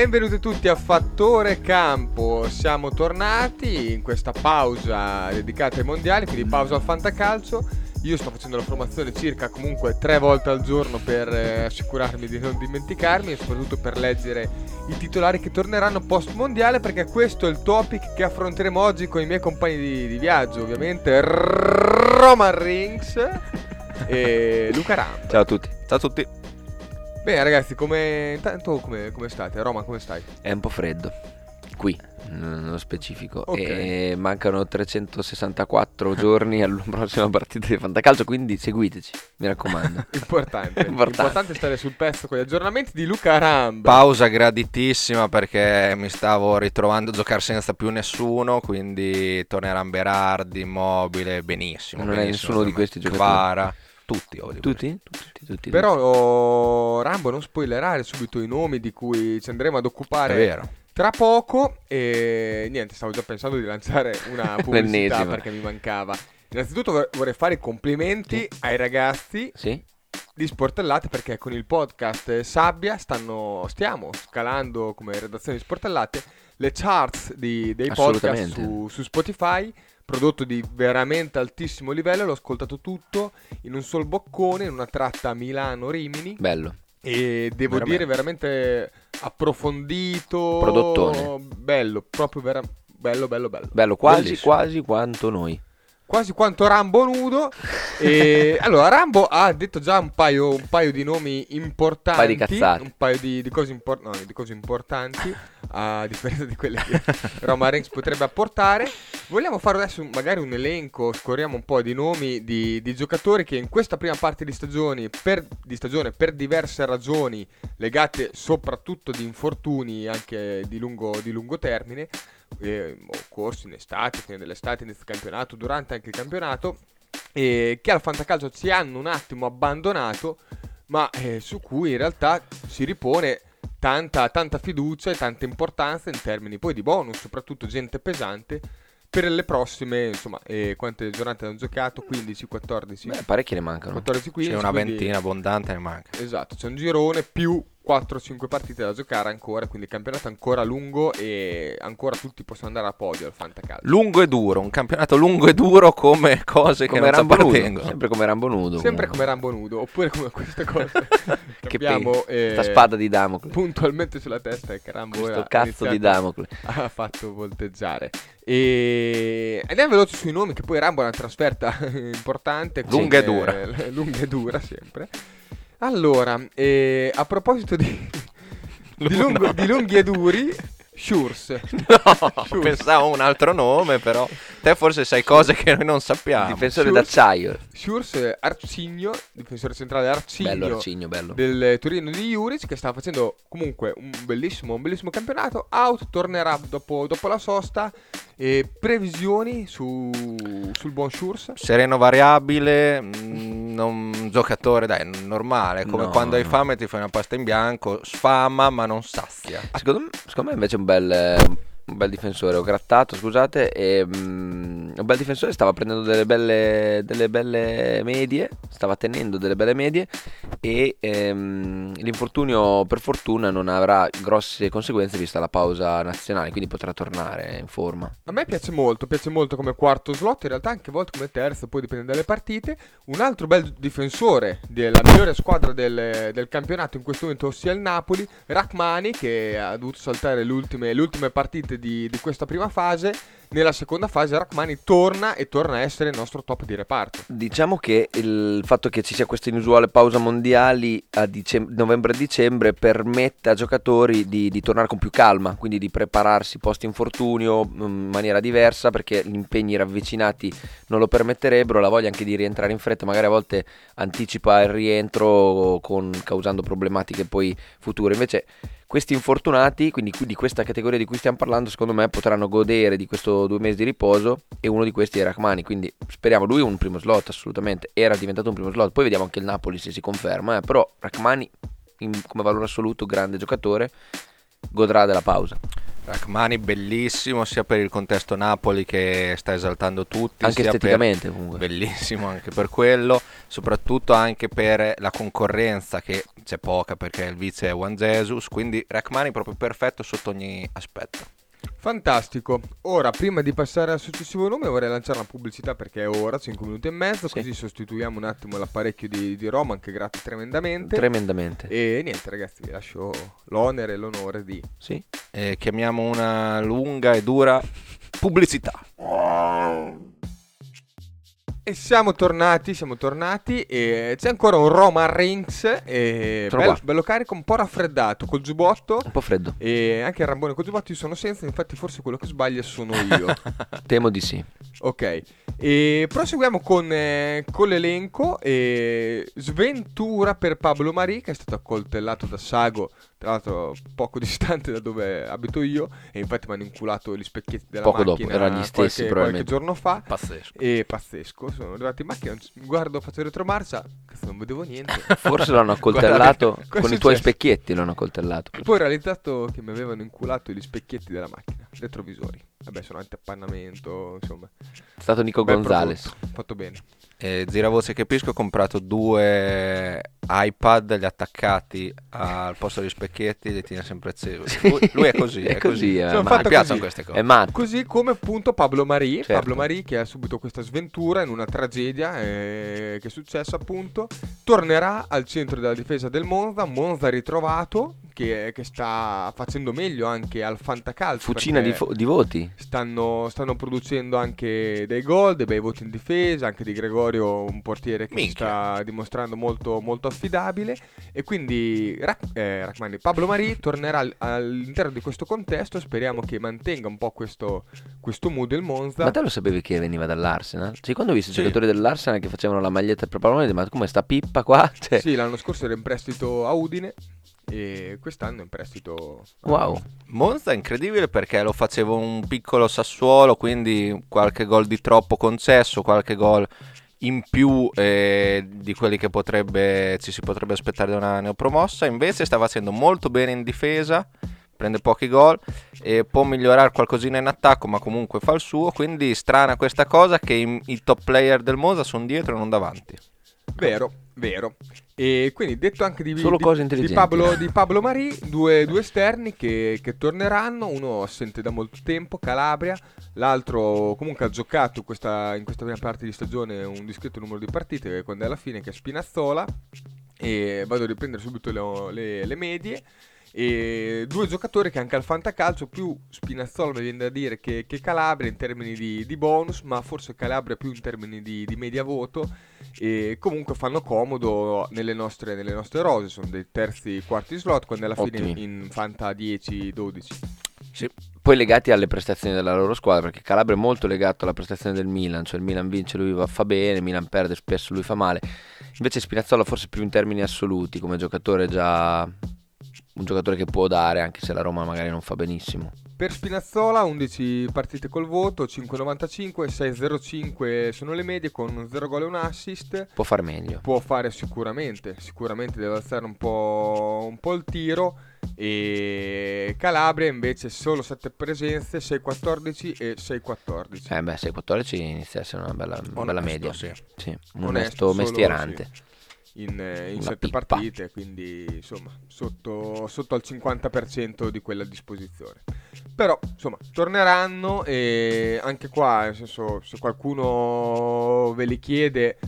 Benvenuti tutti a Fattore Campo, siamo tornati in questa pausa dedicata ai mondiali, quindi pausa al fantacalcio. Io sto facendo la formazione circa comunque tre volte al giorno per eh, assicurarmi di non dimenticarmi e soprattutto per leggere i titolari che torneranno post mondiale perché questo è il topic che affronteremo oggi con i miei compagni di, di viaggio, ovviamente Roman Rings e Luca Ram. Ciao a tutti. Ciao a tutti. Bene ragazzi, come intanto come, come state? Roma, come stai? È un po' freddo. Qui, nello specifico. Ok. E mancano 364 giorni alla prossima partita di Fantacalcio, quindi seguiteci, mi raccomando. Importante. Importante. Importante stare sul pezzo con gli aggiornamenti di Luca Ram. Pausa graditissima perché mi stavo ritrovando a giocare senza più nessuno, quindi torneranno Berardi, Immobile, benissimo. Non è benissimo nessuno di questi giocatori? Kvara, tutti. ho di Tutti? Tutti, tutti. Però oh, Rambo non spoilerare subito i nomi di cui ci andremo ad occupare È vero. tra poco e niente, stavo già pensando di lanciare una pubblicità perché mi mancava. Innanzitutto vor- vorrei fare i complimenti ai ragazzi Sì? Di Sportellate perché con il podcast Sabbia stanno, stiamo scalando come redazione di Sportellate le charts di- dei podcast su, su Spotify, prodotto di veramente altissimo livello, l'ho ascoltato tutto in un sol boccone, in una tratta Milano-Rimini Bello. e devo Veramente. dire veramente approfondito, Prodottone. bello, proprio vera- bello, bello, bello. Bello, quasi, Bellissimo. quasi quanto noi. Quasi quanto Rambo nudo. E allora, Rambo ha detto già un paio, un paio di nomi importanti. Un paio di cazzate. un paio di, di cose, impor- no, di cose importanti. A differenza di quelle che Roma Reigns potrebbe apportare. Vogliamo fare adesso magari un elenco, scorriamo un po' di nomi di, di giocatori che in questa prima parte di, stagioni, per, di stagione per diverse ragioni legate soprattutto di infortuni anche di lungo, di lungo termine, eh, corsi in estate, fine dell'estate, inizio campionato, durante anche il campionato, e che al fantacalcio ci hanno un attimo abbandonato, ma eh, su cui in realtà si ripone tanta, tanta fiducia e tanta importanza in termini poi di bonus, soprattutto gente pesante. Per le prossime, insomma, eh, quante giornate hanno giocato? 15, 14, Beh, parecchi ne mancano. 14, 15. C'è una quindi- ventina abbondante, ne manca. Esatto, c'è un girone più 4-5 partite da giocare ancora, quindi il campionato è ancora lungo e ancora tutti possono andare a podio al Fantacalcio. Lungo e duro, un campionato lungo e duro come cose che Come non ci Rambo nudo. appartengono. Sempre come Rambo nudo. Sempre comunque. come Rambo nudo, oppure come queste cose che Che abbiamo eh, sta spada di Damocle. puntualmente sulla testa e che Rambo Questo cazzo di Damocle. ha fatto volteggiare. E andiamo veloci sui nomi, che poi Rambo è una trasferta importante. Lunga e dura. eh, lunga e dura sempre. Allora, eh, a proposito di, di, lungo- di lunghi e duri, Shurs. No, Sciù. pensavo un altro nome, però te forse sai cose che noi non sappiamo. Difensore Schulz. d'acciaio. Shurs Arcigno, difensore centrale Arcigno Bello Arcigno, bello. del Torino di Juric che sta facendo comunque un bellissimo, un bellissimo campionato. Out, tornerà dopo, dopo la sosta. E previsioni su, sul buon Shurs? Sereno variabile, mm, non giocatore, dai, normale, come No, quando hai fame ti fai una pasta in bianco, sfama ma non sazia. Secondo me, secondo me invece è un Nobel un bel difensore. Ho grattato, scusate. E, mm, un bel difensore stava prendendo delle belle, delle belle medie. Stava tenendo delle belle medie. E ehm, l'infortunio, per fortuna, non avrà grosse conseguenze vista la pausa nazionale. Quindi potrà tornare in forma. A me piace molto, piace molto come quarto slot, in realtà anche a volte come terzo, poi dipende dalle partite. Un altro bel difensore della migliore squadra del, del campionato in questo momento, ossia il Napoli, Rachmani, che ha dovuto saltare le ultime partite di, di questa prima fase. Nella seconda fase Rachmani torna e torna a essere il nostro top di reparto. Diciamo che il fatto che ci sia questa inusuale pausa mondiali a dicem- novembre-dicembre permette a giocatori di, di tornare con più calma, quindi di prepararsi post infortunio mm, in maniera diversa perché gli impegni ravvicinati non lo permetterebbero, la voglia anche di rientrare in fretta magari a volte anticipa il rientro con- causando problematiche poi future. Invece questi infortunati, quindi di questa categoria di cui stiamo parlando, secondo me potranno godere di questo due mesi di riposo e uno di questi è Rachmani, quindi speriamo lui un primo slot assolutamente, era diventato un primo slot, poi vediamo anche il Napoli se si conferma, eh, però Rachmani in- come valore assoluto grande giocatore godrà della pausa. Rachmani bellissimo sia per il contesto Napoli che sta esaltando tutti. Anche esteticamente per... comunque. Bellissimo anche per quello, soprattutto anche per la concorrenza che c'è poca perché il vice è Juan Jesus, quindi Rachmani proprio perfetto sotto ogni aspetto. Fantastico. Ora, prima di passare al successivo nome, vorrei lanciare una pubblicità perché è ora, 5 minuti e mezzo, Sì. così sostituiamo un attimo l'apparecchio di, di Roman che grazie tremendamente. Tremendamente. e niente ragazzi, vi lascio l'onere e l'onore di... Sì. E chiamiamo una lunga e dura pubblicità. E siamo tornati, siamo tornati e c'è ancora un e Sono bello, bello carico, un po' raffreddato, col giubbotto. Un po' freddo. E anche il Rambone col giubbotto io sono senza, infatti forse quello che sbaglia sono io. Temo di sì. ok, e proseguiamo con, eh, con l'elenco. E sventura per Pablo Mari che è stato accoltellato da Sago, tra l'altro poco distante da dove abito io. E infatti mi hanno inculato gli specchietti della Poco dopo, macchina erano gli stessi, qualche, qualche probabilmente. giorno fa. Pazzesco. E pazzesco, sono arrivato in macchina, guardo, faccio retromarcia, cazzo non vedevo niente. Forse l'hanno accoltellato Guardate, con i tuoi specchietti. L'hanno accoltellato. Poi ho realizzato che mi avevano inculato gli specchietti della macchina, retrovisori. Vabbè, sono anti-appannamento, insomma. È stato Nico Gonzalez. prodotto, Fatto bene. E giravoce che pisco ho comprato due iPad li attaccati al posto degli specchietti li tiene sempre accesi. Lui, lui è così, È è, così, così. è Mi piacciono così. queste cose. È matto. Così come appunto Pablo Marì, Certo. Pablo Marì che ha subito questa sventura in una tragedia eh, che è successa appunto, tornerà al centro della difesa del Monza, Monza ritrovato che, che sta facendo meglio anche al fantacalcio. Fucina di, fo- di voti. Stanno, stanno producendo anche dei gol, dei bei voti in difesa, anche di Gregorio, un portiere che Minchia. sta dimostrando molto, molto affidabile. E quindi eh, Rachmani, Pablo Mari tornerà al- all'interno di questo contesto. Speriamo che mantenga un po' questo, questo mood il Monza. Ma te lo sapevi che veniva dall'Arsenal? Sì, quando ho visto i Sì. giocatori dell'Arsenal che facevano la maglietta per ho detto, ma come sta pippa qua? Cioè, Sì, l'anno scorso era in prestito a Udine e quest'anno è in prestito. Wow. Monza è incredibile perché lo facevo un piccolo Sassuolo, quindi qualche gol di troppo concesso, qualche gol in più eh, di quelli che potrebbe, ci si potrebbe aspettare da una neopromossa. Invece sta facendo molto bene in difesa, prende pochi gol e può migliorare qualcosina in attacco, ma comunque fa il suo. Quindi strana questa cosa che i, i top player del Monza sono dietro e non davanti. Vero, vero. E quindi detto anche di, Solo di- cose di. Pablo, di Pablo Mari, due, due esterni che, che torneranno, uno assente da molto tempo, Calabria, l'altro comunque ha giocato questa- in questa prima parte di stagione un discreto numero di partite, quando è alla fine, che è Spinazzola, e vado a riprendere subito le, le- le medie. E due giocatori che anche al fantacalcio più Spinazzola mi viene da dire che, che Calabria in termini di, di bonus ma forse Calabria più in termini di, di media voto e comunque fanno comodo nelle nostre, nelle nostre rose, sono dei terzi, quarti slot, quando alla fine Ottimi. in Fanta 10-12. Poi legati alle prestazioni della loro squadra, perché Calabria è molto legato alla prestazione del Milan, cioè il Milan vince, lui va, fa bene, il Milan perde, spesso lui fa male. Invece Spinazzola forse più in termini assoluti, come giocatore già un giocatore che può dare, anche se la Roma magari non fa benissimo. Per Spinazzola 11 partite col voto, 5,95, 6,05 sono le medie con 0 gol e un assist. Può far meglio. Può fare sicuramente, sicuramente deve alzare un po', un po' il tiro. E Calabria invece solo 7 presenze, 6,14 e 6,14. Eh beh, 6-14 inizia a essere una bella, una bella Onesto, media. sì. Sì, un Onesto, onesto solo, mestierante. sì. In, eh, in sette pippa. partite, quindi insomma sotto, sotto al 50% di quella a disposizione. Però insomma torneranno e anche qua, nel senso, se qualcuno ve li chiede,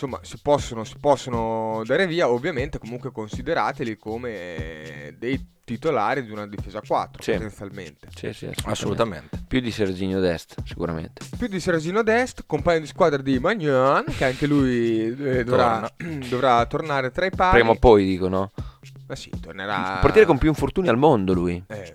insomma si possono, si possono dare via, ovviamente comunque considerateli come dei titolari di una difesa 4 Sì. potenzialmente. Sì, sì, Assolutamente. Più di Serginio Dest, sicuramente. Più di Sergino Dest, compagno di squadra di Magnan, che anche lui eh, dovrà, dovrà tornare tra i pari. Prima o poi dico, no? Ma sì, tornerà. Il portiere con più infortuni al mondo lui. Eh,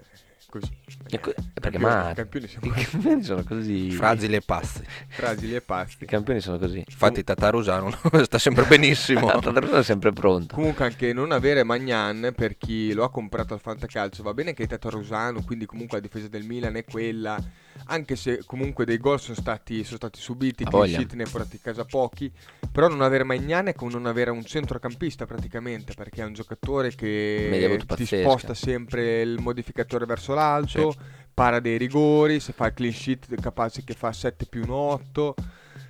perché Campioni- ma I campioni siamo i campioni sono così. Fragili e pazzi. fragili e I pasti. campioni sono così. Infatti Tatarusano sta sempre benissimo. Tatarusano è sempre pronto. Comunque anche non avere Magnan per chi lo ha comprato al fantacalcio va bene che è Tatarusano, quindi comunque la difesa del Milan è quella, anche se comunque dei gol sono stati, sono stati subiti, Ha clean sheet ne ha portati a casa pochi, però non avere Magnan è come non avere un centrocampista praticamente, perché è un giocatore che ti pazzesca. sposta sempre il modificatore verso l'alto, para dei rigori, se fa il clean sheet è capace che fa 7 più 1 8.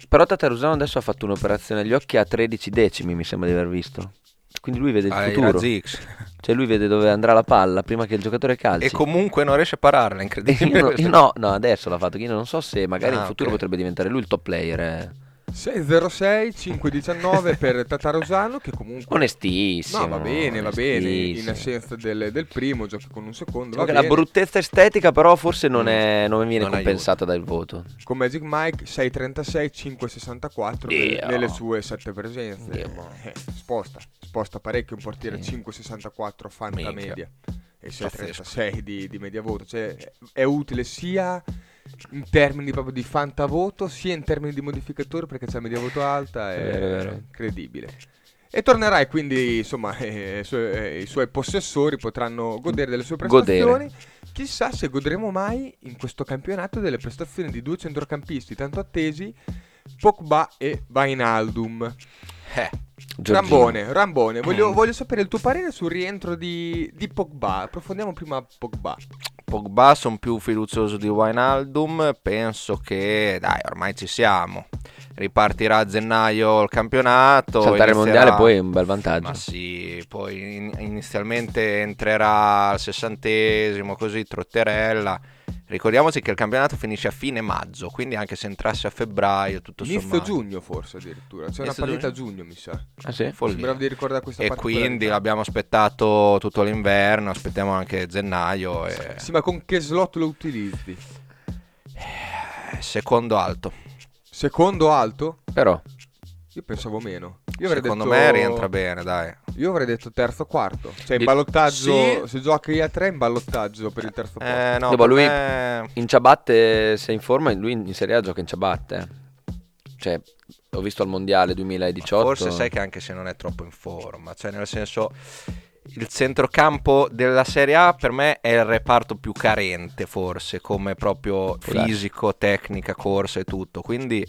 Però Tatarusano adesso ha fatto un'operazione agli occhi a 13 decimi, mi sembra di aver visto. Quindi lui vede il Ai futuro. Cioè lui vede dove andrà la palla prima che il giocatore calci. E comunque non riesce a pararla, E incredibile. io no, io no, no, adesso l'ha fatto. Io non so se magari Ah, in futuro ok. potrebbe diventare lui il top player. eh. 606 519 per Tatarusano che comunque Onestissimo. No, va bene, va bene. In assenza del, del primo, giochi con un secondo. Diciamo la bruttezza estetica, però, forse non, è, non viene Non compensata dal voto. Con Magic Mike 636 564 Dio. nelle, sue sette presenze. Dio, mo. Eh, sposta, sposta parecchio un portiere Sì. 564 fanta media e Pazzesco. 636 di, di media voto. Cioè è utile sia in termini proprio di fantavoto, sia in termini di modificatori perché c'è media voto alta, è, È incredibile. E tornerai quindi, insomma, eh, i suoi- eh, i suoi possessori potranno godere delle sue Godere. prestazioni. Chissà se godremo mai in questo campionato delle prestazioni di due centrocampisti tanto attesi, Pogba e Vainaldum. Eh, Giorgino. Rambone, Rambone, voglio, Mm. voglio sapere il tuo parere sul rientro di, di Pogba. Approfondiamo prima Pogba. Pogba sono più fiducioso di Wijnaldum, penso che dai, ormai ci siamo. Ripartirà a gennaio il campionato. Saltare il mondiale poi è un bel vantaggio. Ma sì, poi in- inizialmente entrerà al sessantesimo, così trotterella. Ricordiamoci che il campionato finisce a fine maggio, quindi anche se entrasse a febbraio, tutto Inizio sommato. giugno forse addirittura. C'è una Inizio partita a giugno. giugno, mi sa. Ah, sì? Sembrava di ricordare questa E quindi l'abbiamo aspettato tutto l'inverno, aspettiamo anche gennaio. E... Sì, ma con che slot lo utilizzi? Eh, Secondo alto. Secondo alto? Però, Io pensavo meno. Io avrei Secondo detto- me rientra bene, dai. Io avrei detto terzo quarto. Cioè in ballottaggio, Sì. se giochi a tre in ballottaggio per il terzo posto. Eh, no, Dopo lui- me- in ciabatte, se in forma, lui in Serie A gioca in ciabatte. Cioè, ho visto al mondiale 2018. Forse sai che anche se non è troppo in forma, cioè nel senso il centrocampo della Serie A per me è il reparto più carente forse come proprio fisico, tecnica, corsa e tutto, quindi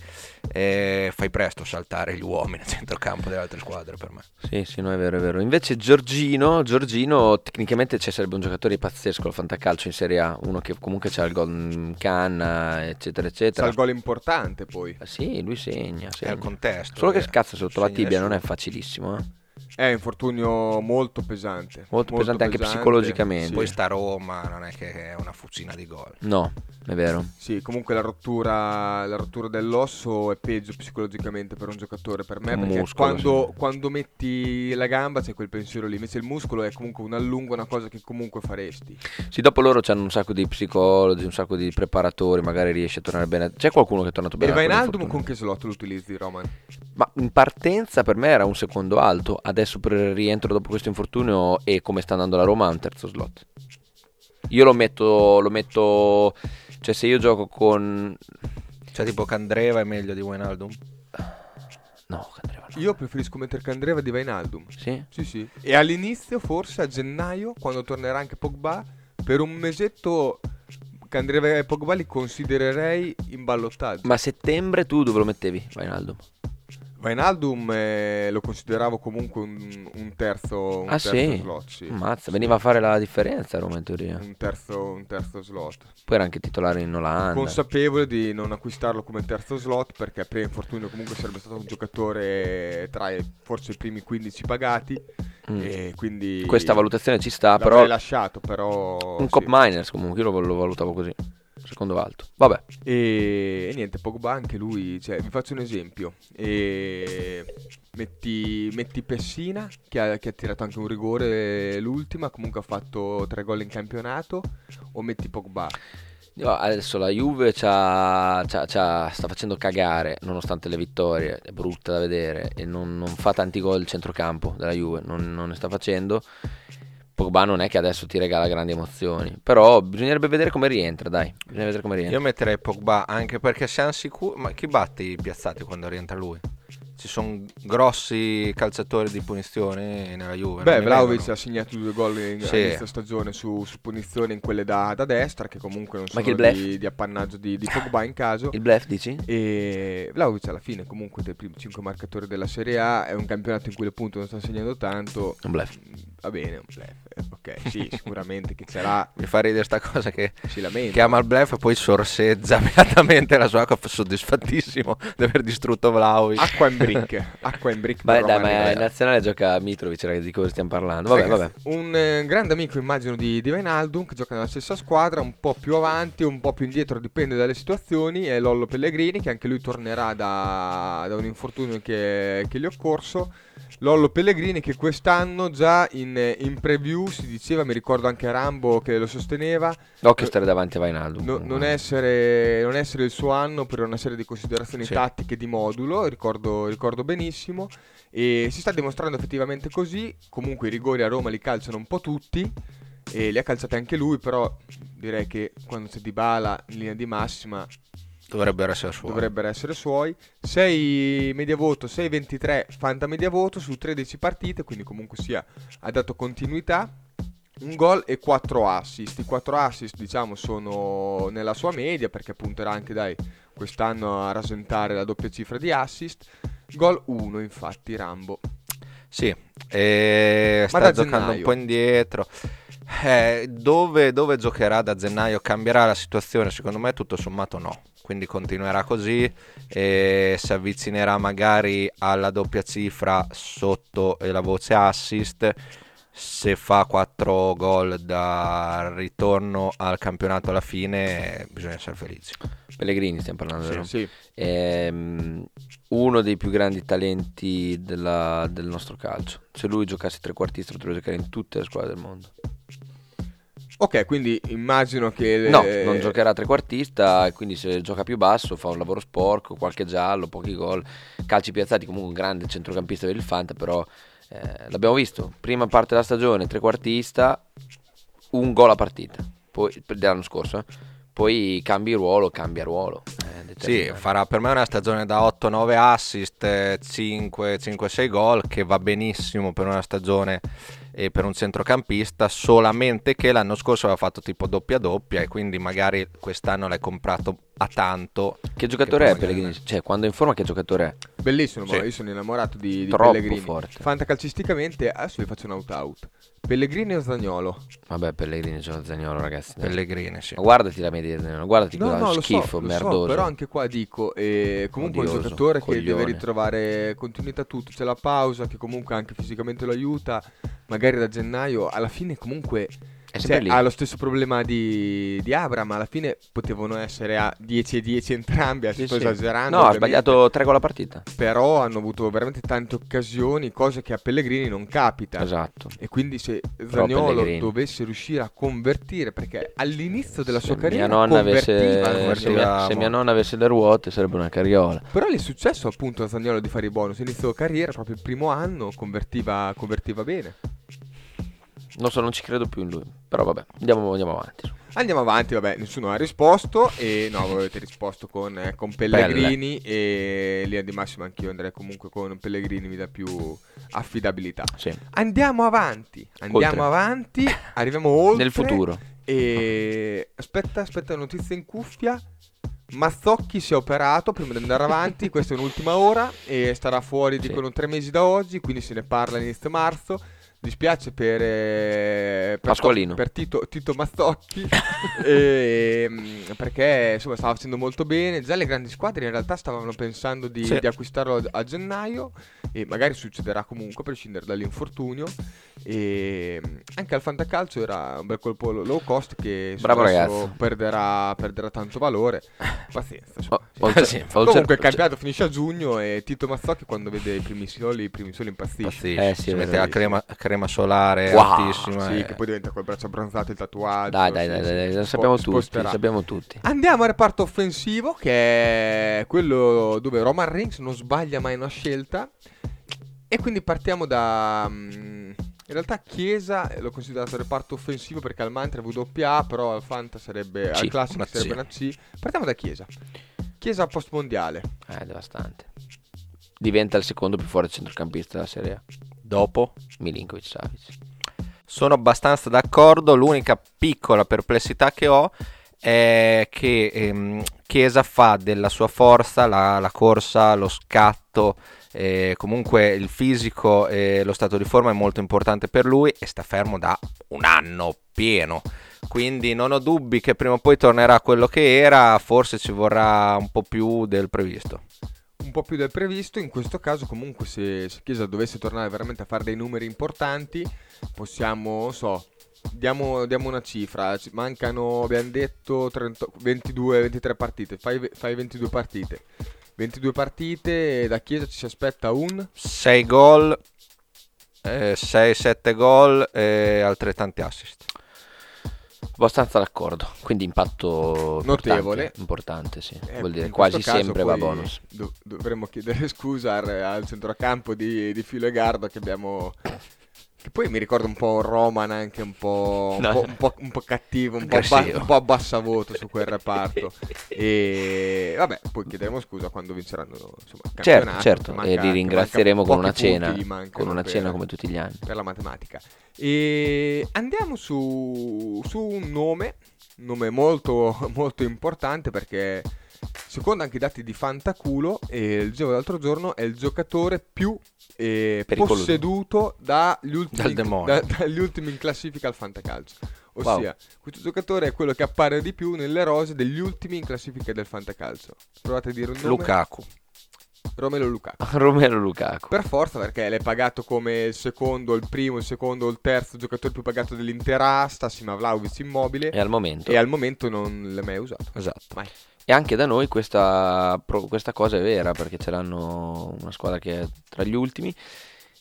eh, fai presto a saltare gli uomini al centrocampo delle altre squadre per me. Sì, sì, no, è vero, è vero. Invece Giorgino, Giorgino tecnicamente ci sarebbe un giocatore pazzesco al fantacalcio in Serie A, uno che comunque c'ha il gol in canna, eccetera, eccetera. il gol importante poi. Eh Sì, lui segna, È segna. il contesto. Solo che eh. scazza sotto la tibia, non è facilissimo, eh. È un infortunio molto pesante. Molto pesante anche psicologicamente. Poi Sì. sta a Roma, non è che è una fucina di gol. No, è vero. Sì, comunque la rottura, la rottura dell'osso è peggio psicologicamente per un giocatore per me. Perché muscolo, quando, quando metti la gamba c'è quel pensiero lì. Invece il muscolo è comunque un allungo, una cosa che comunque faresti. Sì, dopo loro hanno un sacco di psicologi, un sacco di preparatori, magari riesce a tornare bene. C'è qualcuno che è tornato E bene? da Vainaldum con che slot lo utilizzi, Roman? Ma in partenza per me era un secondo alto, adesso per il rientro dopo questo infortunio e come sta andando la Roma ha un terzo slot. Io lo metto, lo metto, cioè se io gioco con... Cioè tipo Candreva è meglio di Wijnaldum? No, Candreva no. Io preferisco mettere Candreva di Vainaldum. Sì? Sì, sì. E all'inizio, forse a gennaio, quando tornerà anche Pogba, per un mesetto Candreva e Pogba li considererei in ballottaggio. Ma a settembre tu dove lo mettevi, Wijnaldum? Vainaldum eh, lo consideravo comunque un, un terzo, un Ah, terzo sì? slot. Sì. Mazza, veniva a fare la differenza a Roma in teoria. Un terzo, un terzo slot. Poi era anche titolare in Olanda. Consapevole di non acquistarlo come terzo slot perché pre-infortunio comunque sarebbe stato un giocatore tra i, forse i primi 15 pagati. Mm. E quindi Questa valutazione ci sta, però lasciato, però un sì. cop miners comunque, io lo, lo valutavo così. Secondo alto. Vabbè. E, e niente, Pogba anche lui, cioè, vi faccio un esempio. E metti, metti Pessina, che ha, che ha tirato anche un rigore l'ultima, comunque ha fatto tre gol in campionato, o metti Pogba. No, adesso la Juve c'ha- c'ha- c'ha- sta facendo cagare nonostante le vittorie, è brutta da vedere e non, non fa tanti gol il centrocampo della Juve, non, non ne sta facendo. Pogba non è che adesso ti regala grandi emozioni, però bisognerebbe vedere come rientra, dai, bisogna vedere come rientra. Io metterei Pogba anche perché siamo sicuri. Ma chi batte i piazzati quando rientra lui? Ci sono grossi calciatori di punizione nella Juve. Beh, Vlaovic ha segnato due gol in Sì. inizio stagione su, su punizione in quelle da, da destra, che comunque non che sono di, di appannaggio di, di Pogba in caso. Il bluff dici? E Vlaovic alla fine comunque dei primi 5 marcatori della Serie A è un campionato in cui appunto non sta segnando tanto. Un bluff. Mm, Va bene, un bluff. eh, Ok, sì, sicuramente chi ce l'ha Mi fa ridere sta cosa che si lamenta. chiama il bluff e poi sorseggia beatamente la sua acqua soddisfattissimo di aver distrutto Vlaovic. Acqua in brick, acqua in brick. Beh, dai, ma in nazionale gioca Mitrovic, ragazzi, di cosa stiamo parlando? Vabbè, vabbè. Un eh, grande amico immagino di, di Wijnaldum che gioca nella stessa squadra, un po' più avanti, un po' più indietro, dipende dalle situazioni, è Lollo Pellegrini che anche lui tornerà da, da un infortunio che, che gli è occorso. Lollo Pellegrini che quest'anno già in, in preview si diceva, mi ricordo anche Rambo che lo sosteneva, Occhio stare davanti a Vainaldo. no- non, essere, non essere il suo anno per una serie di considerazioni Sì. tattiche di modulo, ricordo, ricordo benissimo. E si sta dimostrando effettivamente così. Comunque i rigori a Roma li calciano un po' tutti. E li ha calciati anche lui, però direi che quando c'è Di Bala in linea di massima Dovrebbero essere suoi. dovrebbero essere suoi. 6 media voto, 6-23 Fanta media voto su 13 partite, quindi comunque sia ha dato continuità. Un gol e 4 assist. I 4 assist, diciamo, sono nella sua media perché punterà anche dai quest'anno a rasentare la doppia cifra di assist. Gol 1, infatti, Rambo. Sì, e Ma sta giocando gennaio? un po' indietro. Eh, dove, dove giocherà da gennaio? Cambierà la situazione? Secondo me tutto sommato no. Quindi continuerà così e si avvicinerà magari alla doppia cifra sotto e la voce assist. Se fa 4 gol da ritorno al campionato alla fine, bisogna essere felici. Pellegrini stiamo parlando, vero? Sì. Ehm, uno dei più grandi talenti della- del nostro calcio. Se lui giocasse trequartista potrebbe giocare in tutte le squadre del mondo. Ok, quindi immagino che... No, eh, non giocherà trequartista e quindi se gioca più basso fa un lavoro sporco, qualche giallo, pochi gol, calci piazzati, comunque un grande centrocampista per il Fanta, però eh, l'abbiamo visto, prima parte della stagione trequartista, un gol a partita, poi dell'anno scorso, eh. poi cambi ruolo, cambia ruolo. eh, Sì, farà per me una stagione da 8-9 assist, 5-6 gol, che va benissimo per una stagione e per un centrocampista, solamente che l'anno scorso aveva fatto tipo doppia doppia e quindi magari quest'anno l'hai comprato a tanto. Che giocatore che è Pellegrini? Cioè, quando è in forma che giocatore è? Bellissimo, Sì. ma io sono innamorato di, di Troppo Pellegrini. forte. Fantacalcisticamente, adesso vi faccio un out-out. Pellegrini o Zagnolo? Vabbè, Pellegrini gioca Zagnolo, ragazzi. Pellegrini, sì. Guardati la media di Zagnolo, guardati No, no, lo schifo, so, lo so, merdoso. però anche qua dico, eh, comunque è un Odioso, giocatore che coglione. deve ritrovare continuità tutto, c'è la pausa che comunque anche fisicamente lo aiuta, magari da gennaio, alla fine comunque È cioè, sempre lì. ha lo stesso problema di, di Abram, alla fine potevano essere a 10 e 10 entrambi, Sì, sto sì. esagerando. No, ha sbagliato tre gol a partita. Però hanno avuto veramente tante occasioni, cose che a Pellegrini non capita. Esatto. E quindi se Zagnolo dovesse riuscire a convertire, perché all'inizio della sua Se carriera mia, nonna avesse, se, mia, se mia nonna avesse le ruote sarebbe una carriola. Però gli è successo appunto a Zagnolo di fare i bonus. Inizio carriera, proprio il primo anno, convertiva, convertiva bene. Non so, non ci credo più in lui. Però vabbè, andiamo, andiamo avanti. Andiamo avanti, vabbè, nessuno ha risposto. E no, voi avete risposto con, eh, con Pellegrini. E lì di massimo anch'io andrei comunque con Pellegrini, mi dà più affidabilità. Sì. Andiamo avanti, andiamo Oltre. avanti, arriviamo oltre. Nel futuro. E aspetta, aspetta, notizia in cuffia. Mazzocchi si è operato prima di andare avanti, questa è un'ultima ora e starà fuori, Sì. dicono, tre mesi da oggi, quindi se ne parla all'inizio marzo. Dispiace per, eh, per, Pasqualino. per Tito, Tito Mazzocchi ehm, perché insomma stava facendo molto bene. Già le grandi squadre in realtà stavano pensando di, Sì. di acquistarlo a, a gennaio e magari succederà comunque a prescindere dall'infortunio. E mm, anche al Fantacalcio era un bel colpo low cost che. Perderà, perderà tanto valore. Pazienza. Oh, Sì, oltre- Comunque il campionato finisce a giugno e Tito Mazzocchi quando vede i primi soli, i primi soli impazzisce. Eh, sì, mette la crema, crema solare Wow, altissima. Sì, e- che poi diventa col braccio abbronzato il tatuaggio. Dai, dai, dai, dai, lo sappiamo tutti, lo sappiamo tutti. Andiamo al reparto offensivo che è quello dove Roman Reigns non sbaglia mai una scelta e quindi partiamo da... mm, in realtà Chiesa eh, l'ho considerato reparto offensivo perché al Mantra è WA però al Fanta sarebbe... C, al Classic una sarebbe C. una C. Partiamo da Chiesa. Chiesa post mondiale. Eh, devastante. diventa il secondo più forte centrocampista della Serie A. Dopo? Milinkovic Savic. Sono abbastanza d'accordo, l'unica piccola perplessità che ho è che ehm, Chiesa fa della sua forza la, la corsa, lo scatto, eh, comunque il fisico e lo stato di forma è molto importante per lui e sta fermo da un anno pieno. Quindi non ho dubbi che prima o poi tornerà quello che era, forse ci vorrà un po' più del previsto un po' più del previsto. In questo caso, comunque, se, se Chiesa dovesse tornare veramente a fare dei numeri importanti, possiamo, so, diamo, diamo una cifra. Mancano, abbiamo detto, 22-23 partite. Fai, fai 22 partite. 22 partite, da Chiesa ci si aspetta un 6 gol, eh, 6-7 gol e altrettanti assist. Abbastanza d'accordo, quindi impatto notevole. Importante, sì. Eh, Vuol dire quasi sempre va bonus. Do- dovremmo chiedere scusa al, al centrocampo di, di Filo e Gardo che abbiamo che poi mi ricorda un po' Roman anche un po', no. un, po', un, po', un po', cattivo, un po', abba- un po' abbassa voto su quel reparto. e vabbè, poi chiederemo scusa quando vinceranno insomma, il Certo, certo, manca, e li ringrazieremo con una cena, con una per, cena come tutti gli anni. Per la matematica. E andiamo su, su un nome, un nome molto, molto importante perché Secondo anche i dati di Fantaculo, eh, il gioco dell'altro giorno è il giocatore più eh, posseduto dagli ultimi, da, dagli ultimi in classifica al Fantacalcio. Ossia, wow. questo giocatore è quello che appare di più nelle rose degli ultimi in classifica del Fantacalcio. Provate a dire un nome. Lukaku. Romelo Lukaku. Romelo Lukaku. Per forza, perché l'hai pagato come il secondo, il primo, il secondo, il terzo giocatore più pagato dell'intera asta, assieme a Vlaovic immobile. E al momento. E al momento non l'hai mai usato. Esatto. Mai. E anche da noi questa, questa cosa è vera perché ce l'hanno una squadra che è tra gli ultimi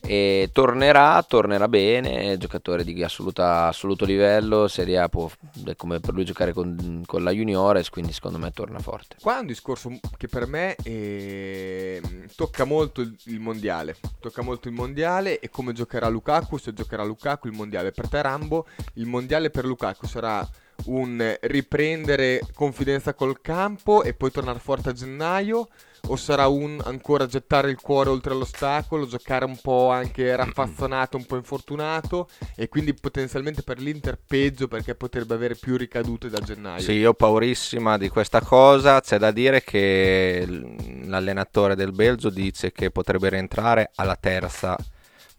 e tornerà, tornerà bene, giocatore di assoluta, assoluto livello, Serie A può, è come per lui giocare con, con, la Juniores, quindi secondo me torna forte. Qua è un discorso che per me eh, tocca molto il, mondiale, tocca molto il mondiale e come giocherà Lukaku, se giocherà Lukaku il mondiale. Per te Rambo, il mondiale per Lukaku sarà un riprendere confidenza col campo e poi tornare forte a gennaio? O sarà un ancora gettare il cuore oltre l'ostacolo, giocare un po' anche raffazzonato, un po' infortunato e quindi potenzialmente per l'Inter peggio perché potrebbe avere più ricadute da gennaio? Sì, io ho paurissima di questa cosa. C'è da dire che l'allenatore del Belgio dice che potrebbe rientrare alla terza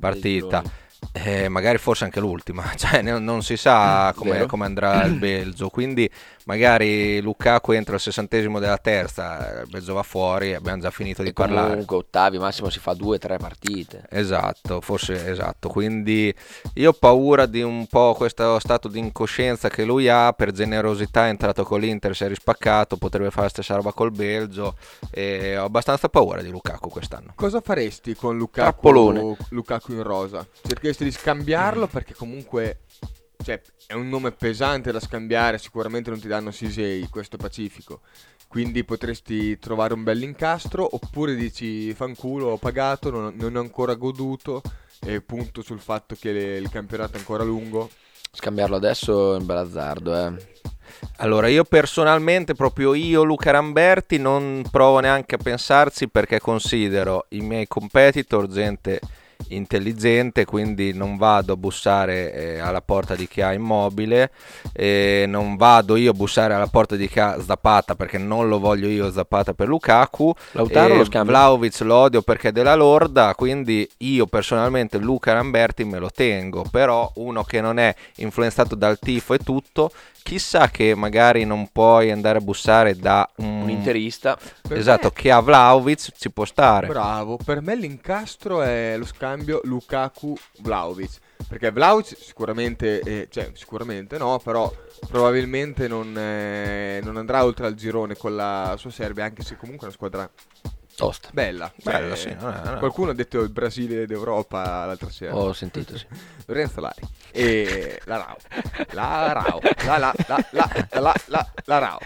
partita eh, magari forse anche l'ultima, cioè non, non si sa mm, come, come, andrà il Belgio, quindi magari Lukaku entra al sessantesimo della terza, il Belgio va fuori, abbiamo già finito di e parlare. Comunque ottavi, massimo si fa due o tre partite. Esatto, forse esatto, quindi io ho paura di un po' questo stato di incoscienza che lui ha, per generosità è entrato con l'Inter, si è rispaccato, potrebbe fare la stessa roba col Belgio e ho abbastanza paura di Lukaku quest'anno. Cosa faresti con Lukaku, Lukaku in rosa? Cercheresti di scambiarlo perché comunque cioè, è un nome pesante da scambiare, sicuramente non ti danno Sisei, questo Pacifico. Quindi potresti trovare un bel incastro, oppure dici fanculo, ho pagato, non, non ho ancora goduto, e punto sul fatto che le, il campionato è ancora lungo. Scambiarlo adesso è un bel azzardo, eh. Allora, io personalmente, proprio io, Luca Ramberti, non provo neanche a pensarci perché considero i miei competitor gente intelligente, quindi non vado a bussare eh, alla porta di chi ha immobile, eh, non vado io a bussare alla porta di chi ha Zapata perché non lo voglio io Zapata per Lukaku, Lautaro eh, lo scambio. Vlaovic lo odio perché è della Lorda, quindi io personalmente Luca Ramberti me lo tengo, però uno che non è influenzato dal tifo e tutto, chissà che magari non puoi andare a bussare da un, un interista. Esatto me... che a Vlaovic ci può stare. Bravo per me l'incastro è lo scambio Lukaku Vlaovic perché Vlaovic sicuramente eh, cioè sicuramente no però probabilmente non, eh, non andrà oltre al girone con la sua Serbia anche se comunque è una squadra Tosta. Bella, bella, sì. No, no. Qualcuno ha detto il Brasile d'Europa l'altra sera. Ho sentito, sì. Lorenzo Lari. E la Rao. La Rao. La la la la la la, la Rao.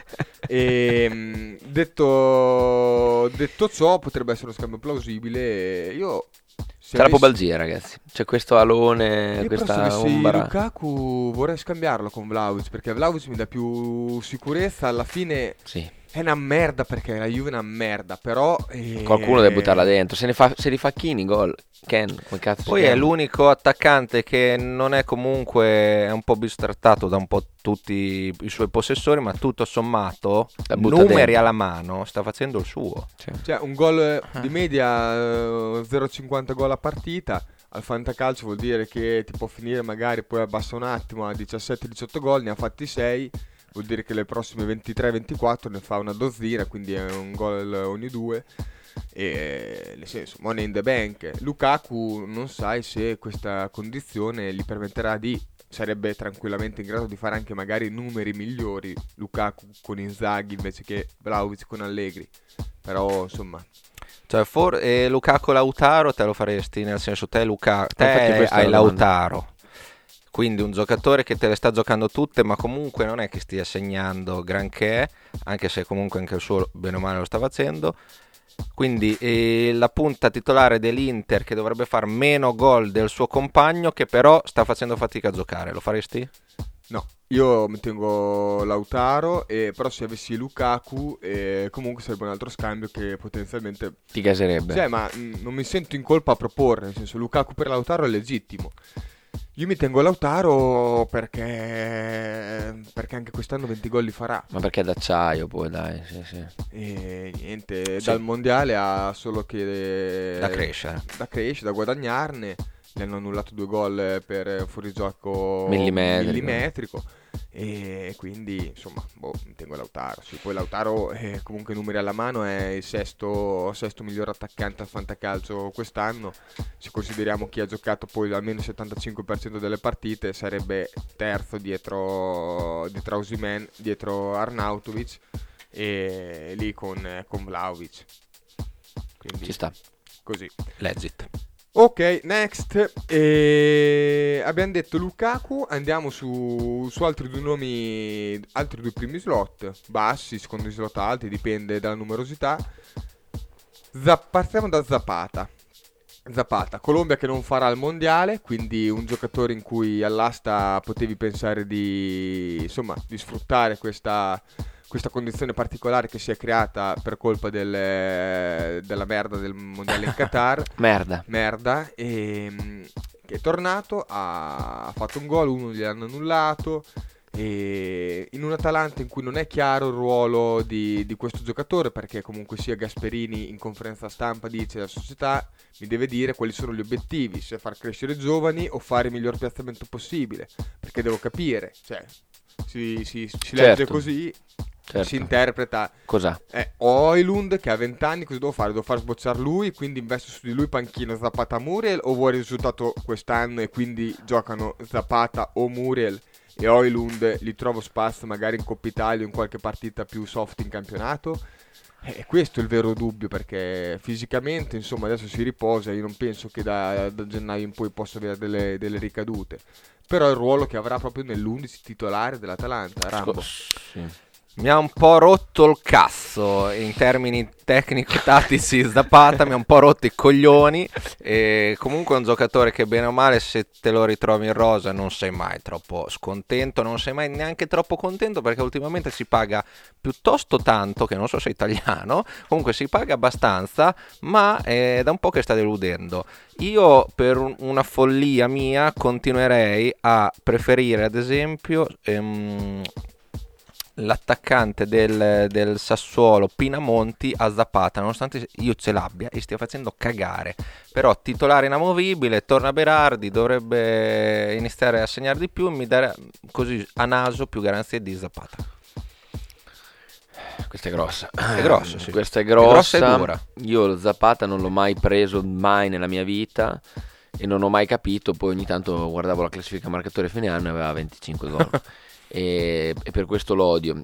E, ehm, detto, detto ciò, potrebbe essere uno scambio plausibile. Io c'è avessi... la pubalgia, ragazzi. C'è questo alone, Io questa ombra. Lukaku vorrei scambiarlo con Vlaovic perché Vlaovic mi dà più sicurezza. Alla fine sì È una merda perché la Juve è una merda, però... eh, Qualcuno deve buttarla dentro. Se, ne fa, se li fa Chini gol. Ken, come cazzo Poi è l'unico attaccante che non è comunque è un po' bistrattato da un po' tutti i suoi possessori, ma tutto sommato, numeri dentro. alla mano, sta facendo il suo. Sì. Cioè, un gol eh, di media, eh, 0,50 gol a partita. Al fantacalcio vuol dire che ti può finire magari, poi abbassa un attimo a 17-18 gol, ne ha fatti 6. Vuol dire che le prossime 23-24 ne fa una dozzina, quindi è un gol ogni due. E nel senso, money in the bank. Lukaku non sai se questa condizione gli permetterà di. Sarebbe tranquillamente in grado di fare anche magari numeri migliori. Lukaku con Inzaghi invece che Vlaovic con Allegri. Però insomma, Cioè, for- e Lukaku Lautaro te lo faresti, nel senso te, Luca- te hai. Lautaro. Quindi un giocatore che te le sta giocando tutte, ma comunque non è che stia segnando granché, anche se comunque anche il suo bene o male lo sta facendo. Quindi eh, la punta titolare dell'Inter che dovrebbe fare meno gol del suo compagno, che però sta facendo fatica a giocare, lo faresti? no. Io mi tengo Lautaro, e, però se avessi Lukaku eh, comunque sarebbe un altro scambio che potenzialmente... Ti caserebbe. Cioè, ma mm, non mi sento in colpa a proporre, nel senso Lukaku per Lautaro è legittimo. Io mi tengo Lautaro perché, perché anche quest'anno 20 gol li farà. Ma perché è d'acciaio poi, dai. Sì, sì. E niente, Sì. dal mondiale ha solo che Da crescere. da crescere, da guadagnarne. Gli hanno annullato due gol per fuorigioco Millimetrico. millimetrico. E quindi insomma, boh, tengo Lautaro. Sì, poi Lautaro, eh, comunque numeri alla mano, è il sesto, sesto miglior attaccante al fantacalcio quest'anno. Se consideriamo chi ha giocato poi almeno il 75% delle partite, sarebbe terzo dietro, dietro Osimhen, dietro Arnautovic e lì con, con Vlaovic. Quindi Ci sta. così. Legit. Ok, next. E abbiamo detto Lukaku, andiamo su, su altri due nomi, altri due primi slot, bassi, secondi slot alti, dipende dalla numerosità. Za- partiamo da Zapata. Zapata, Colombia che non farà il mondiale, quindi un giocatore in cui all'asta potevi pensare di, insomma, di sfruttare questa, questa condizione particolare che si è creata per colpa del- della merda del mondiale in Qatar Merda. merda e mm, che è tornato ha, ha fatto un gol uno gliel'hanno annullato e in un Atalanta in cui non è chiaro il ruolo di, di questo giocatore perché comunque sia Gasperini in conferenza stampa dice la società mi deve dire quali sono gli obiettivi se far crescere i giovani o fare il miglior piazzamento possibile perché devo capire cioè si, si- si legge Certo. così Certo. si interpreta Cos'ha? eh, Oilund che ha 20 anni, cosa devo fare? Devo far sbocciare lui, quindi investo su di lui panchino Zapata Muriel o vuoi il risultato quest'anno e quindi giocano Zapata o Muriel e Oilund li trovo spazio magari in Coppa Italia o in qualche partita più soft in campionato? E questo è il vero dubbio perché fisicamente insomma adesso si riposa, io non penso che da, da gennaio in poi possa avere delle, delle ricadute. Però è il ruolo che avrà proprio nell'11 titolare dell'Atalanta, Rambo. Sì. Mi ha un po' rotto il cazzo in termini tecnico-tattici. Zapata mi ha un po' rotto i coglioni. E comunque è un giocatore che, bene o male, se te lo ritrovi in rosa, non sei mai troppo scontento. Non sei mai neanche troppo contento perché ultimamente si paga piuttosto tanto. Che non so se è italiano. Comunque si paga abbastanza, ma è da un po' che sta deludendo. Io, per un- una follia mia, continuerei a preferire, ad esempio. ehm, l'attaccante del, del Sassuolo Pinamonti a Zapata, nonostante io ce l'abbia e stia facendo cagare. Però titolare inamovibile, torna Berardi, dovrebbe iniziare a segnare di più e mi dare così a naso più garanzie di Zapata. Questa è grossa. È grossa, sì. Questa è È grossa grossa. e dura. Io lo Zapata non l'ho mai preso mai nella mia vita e non ho mai capito. Poi ogni tanto guardavo la classifica marcatore fine anno e aveva 25 gol. e, e per questo lo odio.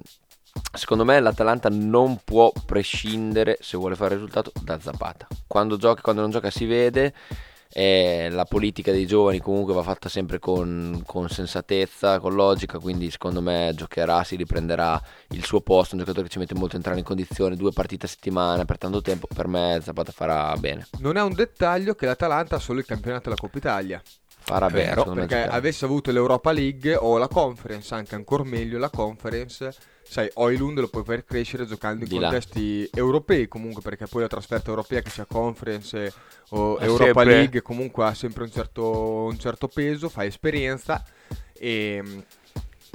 Secondo me l'Atalanta non può prescindere, se vuole fare risultato, da Zapata. Quando gioca, quando non gioca si vede. E la politica dei giovani comunque va fatta sempre con, con sensatezza, con logica, quindi secondo me giocherà, si riprenderà il suo posto, un giocatore che ci mette molto a entrare in condizione, due partite a settimana per tanto tempo, per me Zapata farà bene. Non è un dettaglio che l'Atalanta ha solo il campionato e la Coppa Italia. Farà bene, vero, perché avesse avuto l'Europa League o la Conference, anche ancora meglio la Conference, sai, Oilund lo puoi far crescere giocando in Di là. contesti europei comunque, perché poi la trasferta europea che sia Conference o È Europa sempre- League comunque ha sempre un certo, un certo peso, fa esperienza e...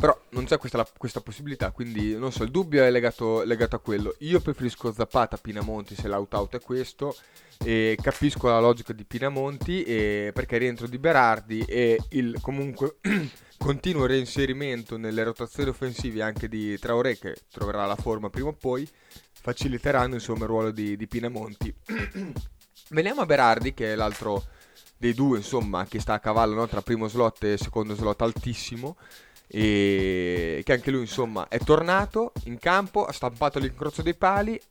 Però non c'è questa, la- questa possibilità, quindi non so, il dubbio è legato, legato a quello. Io preferisco Zapata a Pinamonti se l'out-out è questo, e capisco la logica di Pinamonti perché rientro di Berardi e il comunque continuo reinserimento nelle rotazioni offensive anche di Traoré che troverà la forma prima o poi faciliteranno insomma il ruolo di, di Pinamonti. Veniamo a Berardi che è l'altro dei due insomma che sta a cavallo no, tra primo slot e secondo slot altissimo e che anche lui insomma è tornato in campo, ha stampato l'incrocio dei pali, è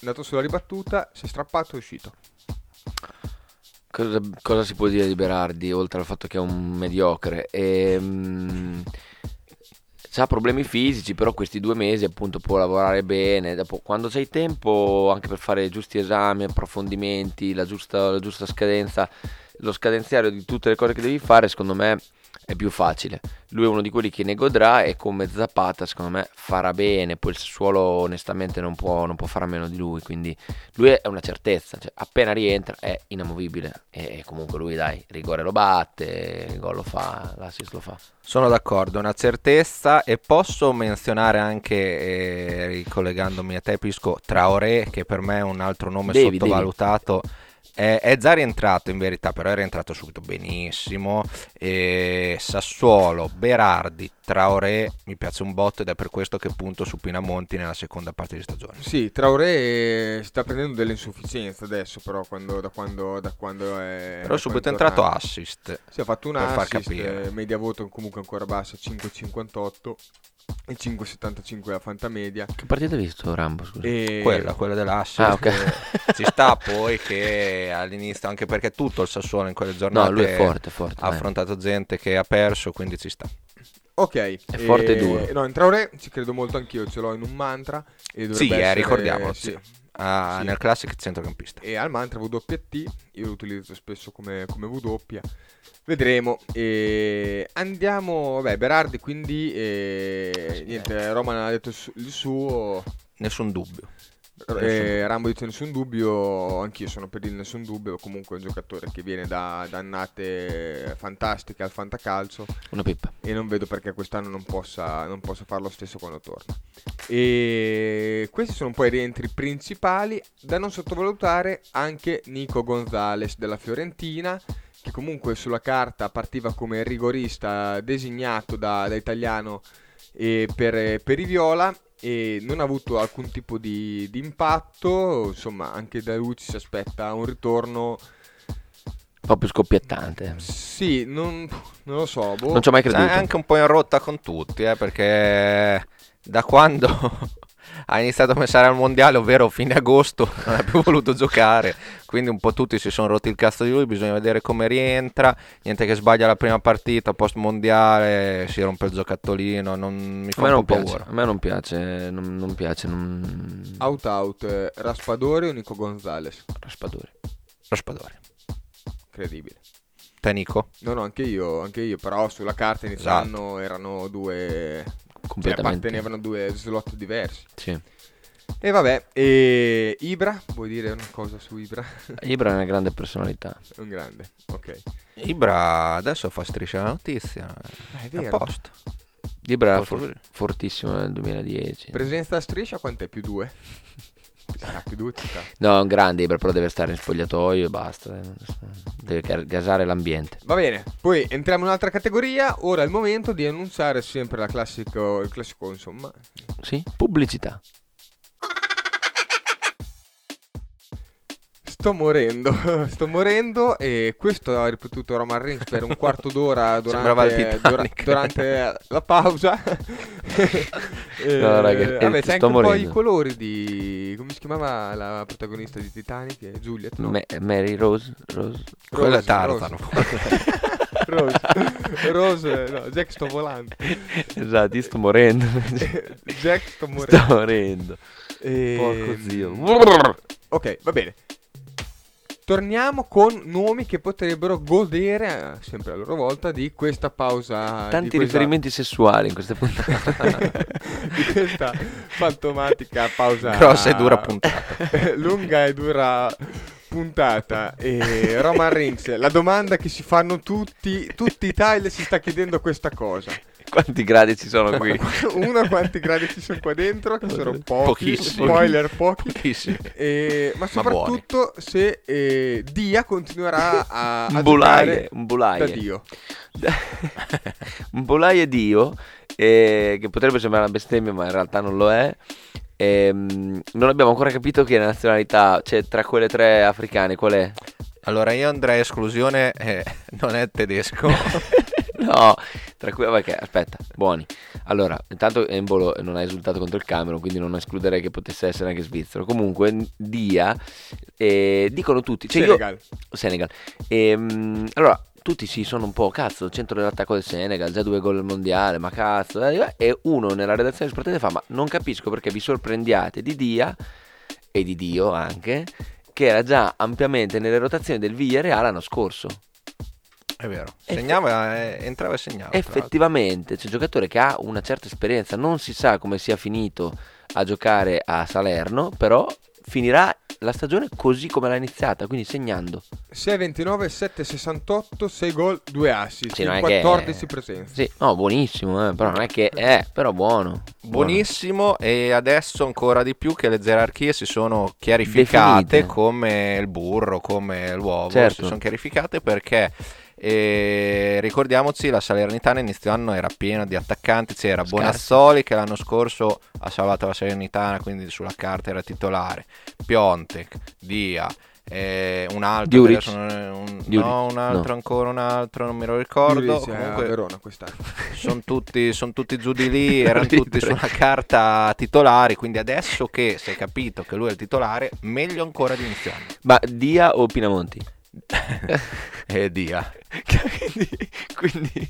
andato sulla ribattuta, si è strappato e è uscito. Cosa, cosa si può dire di Berardi oltre al fatto che è un mediocre? Ehm, ha problemi fisici, però questi due mesi appunto può lavorare bene. Dopo, quando c'hai tempo anche per fare i giusti esami, approfondimenti, la giusta, la giusta scadenza, lo scadenziario di tutte le cose che devi fare, secondo me è più facile. Lui è uno di quelli che ne godrà e come Zapata, secondo me, farà bene. Poi il Sassuolo onestamente non può, non può fare a meno di lui, quindi lui è una certezza, cioè, appena rientra è inamovibile e comunque lui dai, rigore lo batte, il gol lo fa, l'assist lo fa. Sono d'accordo, è una certezza e posso menzionare anche, eh, ricollegandomi a te Pisco, Traoré che per me è un altro nome Devi, sottovalutato. È, è già rientrato in verità, però è rientrato subito benissimo. E Sassuolo, Berardi, Traoré mi piace un botto ed è per questo che punto su Pinamonti nella seconda parte di stagione. Sì, Traoré sta prendendo delle insufficienze adesso però quando, da, quando, da quando è... Però è subito quando entrato tornato. assist. Si è fatto un per far assist, media voto comunque ancora bassa, 5,58 e 5,75 la fantamedia. Che partita hai visto Rambo? Scusa? E... Quella, quella dell'assist. Ah, ok. Eh, Ci sta poi che all'inizio, anche perché tutto il Sassuolo in quelle giornate No, lui è forte, forte. ha dai. affrontato gente che ha perso, quindi ci sta. Ok, È forte e duro. No, in Traoré ci credo molto anch'io, ce l'ho in un mantra. E Sì, eh, essere- ricordiamolo, sì. sì. Ah, Sì. Nel classic centrocampista. E al mantra WT, io lo utilizzo spesso come, come W. Vedremo. E andiamo, vabbè, Berardi quindi, e, niente, Roman ha detto il suo, Nessun dubbio. Eh, Rambo dice nessun dubbio, anch'io sono per il nessun dubbio, comunque è un giocatore che viene da, da annate fantastiche al fantacalcio Una pippa. e non vedo perché quest'anno non possa, non possa fare lo stesso quando torna. E questi sono un po' i rientri principali. Da non sottovalutare anche Nico Gonzalez della Fiorentina, che comunque sulla carta partiva come rigorista designato da, da italiano per, per i Viola e non ha avuto alcun tipo di, di impatto. Insomma, anche da lui ci si aspetta un ritorno. Un po' più scoppiettante. Sì, non, non lo so. boh. Non ci ho mai È creduto. anche un po' in rotta con tutti, eh, perché da quando ha iniziato a pensare al mondiale, ovvero fine agosto, non ha più voluto giocare. Quindi un po' tutti si sono rotti il cazzo di lui. Bisogna vedere come rientra. Niente che sbaglia la prima partita post mondiale, si rompe il giocattolino. Non mi A fa me un non po' piace, paura. a me non piace, non, non piace, non... Out out, eh, Raspadori o Nico Gonzalez? Raspadori. Raspadori. Incredibile. Te Nico? No, no, anche io, anche io, però sulla carta inizio anno erano due... Cioè, Completamente. appartenevano a due slot diversi. Sì. E vabbè, e Ibra, vuoi dire una cosa su Ibra? Ibra è una grande personalità. È un grande, ok. Ibra adesso fa striscia la notizia. Ah, è È a vero. posto. Ibra era Posso for- fortissimo nel 2010. Presenza a striscia quant'è? Più due? Ci sta. No, è un grande Ibra, però deve stare in spogliatoio e basta. Deve ga- gasare l'ambiente. Va bene, poi entriamo in un'altra categoria. Ora è il momento di annunciare sempre la classico, il classico, insomma, Sì? Pubblicità. Sto morendo, sto morendo e questo ha ripetuto Roman Reigns per un quarto d'ora durante, dura- durante la pausa. Eh, No, raga, eh, vabbè, c'è sto anche un po' morendo. i colori di... come si chiamava la protagonista di Titanic? Eh, Juliet, no? Ma- Mary Rose? Rose? Quello è Rose, Tarzan. Rose, Rose, no, Jack sto volando. esatto, io sto morendo. Jack sto morendo. sto morendo. E- Porco zio. Ok, va bene. Torniamo con nomi che potrebbero godere, eh, sempre a loro volta, di questa pausa. Tanti questa- riferimenti sessuali in queste puntate. di questa fantomatica pausa. Grossa e dura puntata. lunga e dura puntata. E Roman Reigns, la domanda che si fanno tutti, tutti i Thailand si sta chiedendo questa cosa. Quanti gradi ci sono qui? Uno, quanti gradi ci sono qua dentro? Che sono pochi. Pochissimi. Spoiler, pochi. Pochissimi. E- ma Ma soprattutto se eh, Dia continuerà a, a Un bulaie, un da bulaie. Dio. un bolaie Dio, eh, che potrebbe sembrare una bestemmia, ma in realtà non lo è. Ehm, non abbiamo ancora capito che nazionalità c'è tra quelle tre africane, qual è? Allora io andrei a esclusione, eh, non è tedesco. no, tra cui, perché, aspetta, buoni. Allora, intanto Embolo non ha esultato contro il Camerun, quindi non escluderei che potesse essere anche svizzero. Comunque, Dia, eh, dicono tutti, cioè io- Senegal. Senegal. Ehm, allora, tutti sì, sono un po' cazzo, centro dell'attacco del Senegal, già due gol al mondiale, ma cazzo. eh, E uno nella redazione di Sportete fa, ma non capisco perché vi sorprendiate di Dia e di Dio anche, che era già ampiamente nelle rotazioni del Villarreal l'anno scorso. È vero. Segnava, eh, entrava e segnava. Effettivamente, c'è un giocatore che ha una certa esperienza, non si sa come sia finito a giocare a Salerno, però finirà la stagione così come l'ha iniziata, quindi segnando. 6-29, 7-68, 6 gol, 2 assist, Sì, non in è che- 14 presenze. Sì, no, buonissimo, eh, però non è che è, però buono. Buonissimo e adesso ancora di più che le gerarchie si sono chiarificate Definite. come il burro, come l'uovo, Certo. si sono chiarificate perché eh, ricordiamoci la Salernitana inizio anno era piena di attaccanti, c'era Scarsi. Bonazzoli che l'anno scorso ha salvato la Salernitana, quindi sulla carta era titolare, Piontek, Dia, eh, un altro, adesso un, no, un altro no. ancora, un altro, non me lo ricordo, Juric è a comunque Verona quest'anno. sono tutti, son tutti giù di lì, erano Ridere. tutti sulla carta titolari, quindi adesso che si è capito che lui è il titolare, meglio ancora di inizio anno. Ma Dia o Pinamonti? E dia. quindi, quindi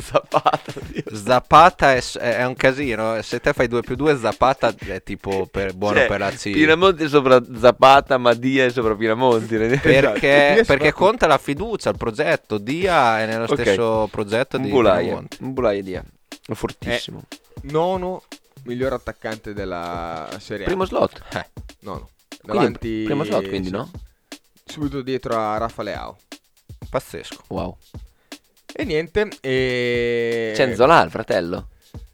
Zapata. Dio. Zapata è, è un casino, se te fai 2 più 2 Zapata è tipo per, buono Cioè, per la C. Pinamonti è sopra Zapata, ma Dia è sopra Pinamonti. Esatto. Perché, Dia perché conta la fiducia, il progetto. Dia è nello Ok. stesso progetto un di Pinamonti. un bulaie Dia. È fortissimo. Nono miglior attaccante della Serie. Primo slot. Eh, Nono. Quindi, Davanti, primo slot, quindi, sì, no? Subito dietro a Rafa Leao. pazzesco. Wow. E niente, e... C'è Nzola, il fratello.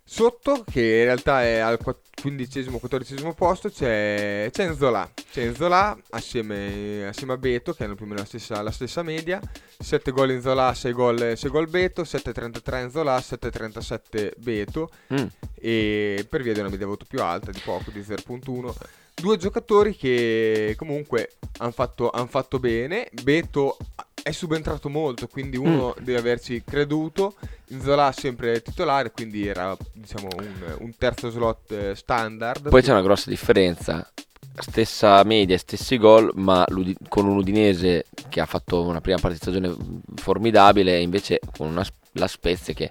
Sotto, che in realtà è al quindicesimo, quattordicesimo posto, c'è, c'è Nzola. C'è Nzola assieme, assieme a Beto, che hanno più o meno la stessa, la stessa media. 7 gol in Zola, 6 gol, 6 gol Beto, 7,33 in Zola, 7,37 Beto. Mm. E per via di una media voto più alta, di poco, di 0.1. Due giocatori che comunque hanno fatto, han fatto bene. Beto è subentrato molto, quindi uno deve averci creduto. Zola sempre titolare, quindi era diciamo un, un terzo slot eh, standard. Poi c'è una grossa differenza. Stessa media, stessi gol, ma con un Udinese che ha fatto una prima parte di stagione formidabile, e invece con una, la Spezia che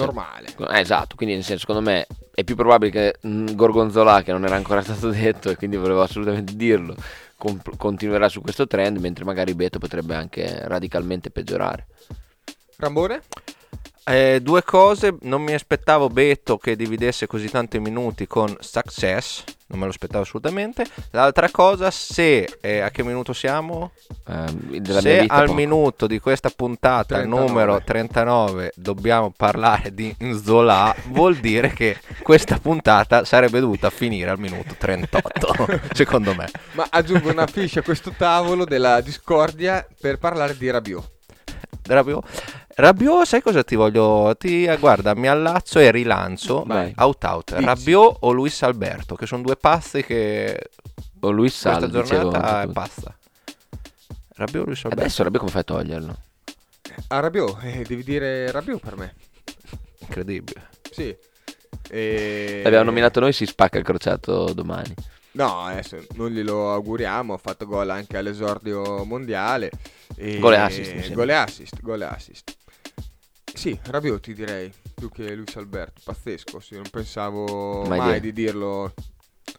normale. Eh, esatto, quindi nel senso, secondo me è più probabile che mm, Gorgonzola, che non era ancora stato detto e quindi volevo assolutamente dirlo, comp- continuerà su questo trend, mentre magari Beto potrebbe anche radicalmente peggiorare. Rambone? Eh, due cose, non mi aspettavo Beto che dividesse così tanti minuti con Success, non me lo aspettavo assolutamente. L'altra cosa, se eh, a che minuto siamo? Mia se al poco. minuto di questa puntata 39. numero 39 dobbiamo parlare di Nzola, vuol dire che questa puntata sarebbe dovuta finire al minuto 38, secondo me. Ma aggiungo una fiche a questo tavolo della discordia per parlare di Rabiot. Rabiot, Rabiot, sai cosa ti voglio? Ti, eh, guarda, mi allaccio e rilancio. Vai. Out out. Dici. Rabiot o Luis Alberto, che sono due pazzi che O Luis Sal, questa dicevo giornata è pazza. Rabiot o Luis Alberto? Adesso Rabiot come fai a toglierlo? A Rabiot, eh, devi dire Rabiot per me. Incredibile. Sì. E... L'abbiamo nominato noi, si spacca il crociato domani. No, adesso non glielo auguriamo, ha fatto gol anche all'esordio mondiale. E... Gol e assist, mi sembra. Gol e assist, gol e assist. Sì, Rabiot ti direi, più che Luis Alberto, pazzesco, sì, non pensavo Mai mai, di dirlo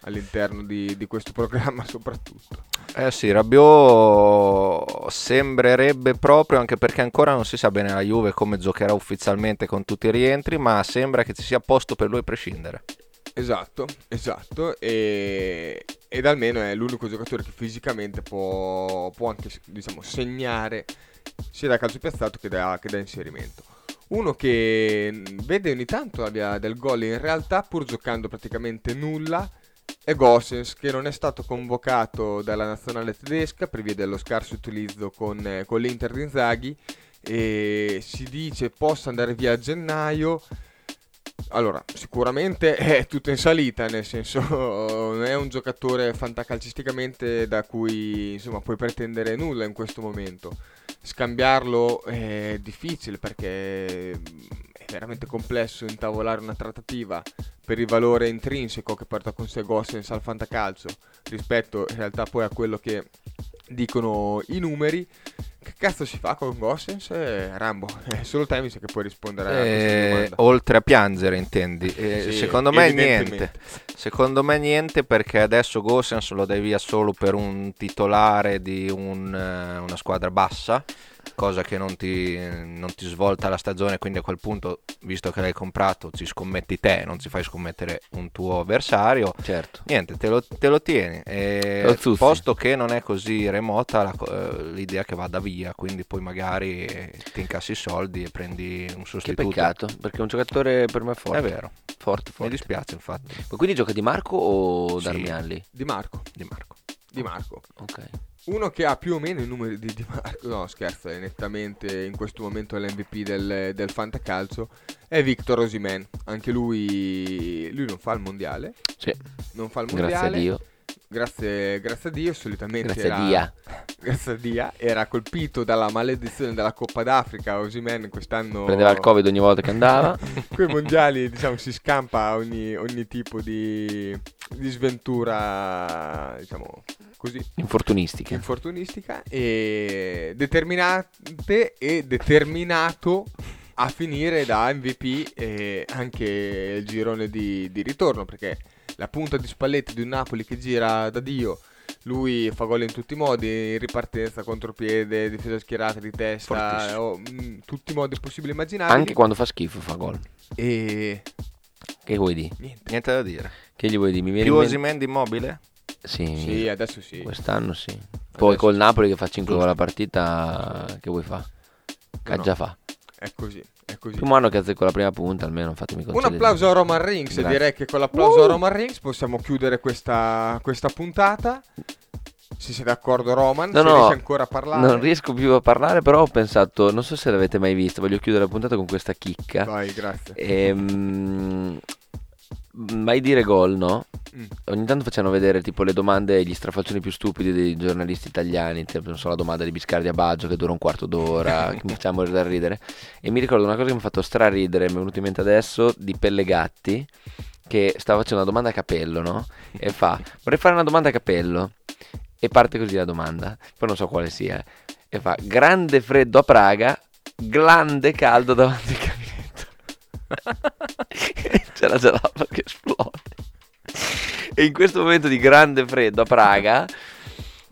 all'interno di, di questo programma soprattutto. Eh sì, Rabiot sembrerebbe proprio, anche perché ancora non si sa bene la Juve come giocherà ufficialmente con tutti i rientri, ma sembra che ci sia posto per lui a prescindere. Esatto, esatto, e, ed almeno è l'unico giocatore che fisicamente può, può anche diciamo, segnare sia da calcio piazzato che da, che da inserimento. Uno che vede ogni tanto via del gol in realtà pur giocando praticamente nulla è Gossens che non è stato convocato dalla nazionale tedesca per via dello scarso utilizzo con, eh, con l'Inter di Inzaghi e si dice possa andare via a gennaio allora, sicuramente è tutto in salita, nel senso non è un giocatore fantacalcisticamente da cui insomma puoi pretendere nulla in questo momento. Scambiarlo è difficile perché è veramente complesso intavolare una trattativa per il valore intrinseco che porta con sé Gossens al fantacalcio rispetto in realtà poi a quello che dicono i numeri che cazzo si fa con Gossens? Eh, Rambo, è solo te mi sa che puoi rispondere a eh, Oltre a piangere, intendi? Eh, sì, secondo me niente. Secondo me niente perché adesso Gossens lo dai via solo per un titolare di un, eh, una squadra bassa cosa che non ti, non ti, svolta la stagione, quindi a quel punto, visto che l'hai comprato, ci scommetti te, non ci fai scommettere un tuo avversario. Certo. Niente, te lo, te lo tieni. E lo posto che non è così remota la, eh, l'idea che vada via, quindi poi magari ti incassi i soldi e prendi un sostituto. Che peccato, perché è un giocatore per me forte. È vero. Forte, forte. Mi dispiace infatti. Ma quindi gioca Di Marco o Sì. Darmianli? Di Marco. Di Marco. Di Marco. Ok. Uno che ha più o meno i numeri di Di Marco, no scherzo, è nettamente in questo momento l'MVP del, del fantacalcio, è Victor Osimen. Anche lui, lui non fa il mondiale, Sì, non fa il mondiale. grazie a Dio. Grazie, grazie a Dio, solitamente Grazie era, a Dia. grazie a Dio, era colpito dalla maledizione della Coppa d'Africa. Osimen quest'anno Prendeva il Covid ogni volta che andava. Quei mondiali, diciamo, si scampa ogni, ogni tipo di, di sventura, diciamo, così, Infortunistiche. infortunistica e determinante e determinato a finire da MVP e anche il girone di, di ritorno perché la punta di spalletti di un Napoli che gira da Dio lui fa gol in tutti i modi, in ripartenza, contropiede, difesa schierata di testa, oh, mm, tutti i modi possibili e immaginabili. Anche quando fa schifo fa gol. E Che vuoi dire? niente. Niente da dire. Che gli vuoi dire? Mi viene Più in mente- immobile? Sì, Sì, adesso sì. quest'anno sì. Poi Adesso col sì. Napoli che fa 5 gol alla partita, che vuoi fa? Che No, già no. fa. È così, è così. Primo anno che azzecco la prima punta, almeno fatemi Un concedere. applauso a Roman Grazie. direi che con l'applauso a Roman Reigns possiamo chiudere questa, questa puntata. Se sei d'accordo Roman, No, se no, riesci ancora a parlare. Non riesco più a parlare, però ho pensato, non so se l'avete mai visto, voglio chiudere la puntata con questa chicca. Vai, grazie. Ehm, mai dire gol, no? Mm. Ogni tanto facciano vedere tipo le domande e gli strafalcioni più stupidi dei giornalisti italiani, tipo non so la domanda di Biscardi a Baggio che dura un quarto d'ora, che mi morire da ridere. E mi ricordo una cosa che mi ha fatto straridere, mi è venuto in mente adesso, di Pellegatti, che stava facendo una domanda a capello, no? E fa, vorrei fare una domanda a capello. E parte così la domanda, poi non so quale sia. E fa, grande freddo a Praga, grande caldo davanti al caminetto. C'è la gelata che esplode. E in questo momento di grande freddo a Praga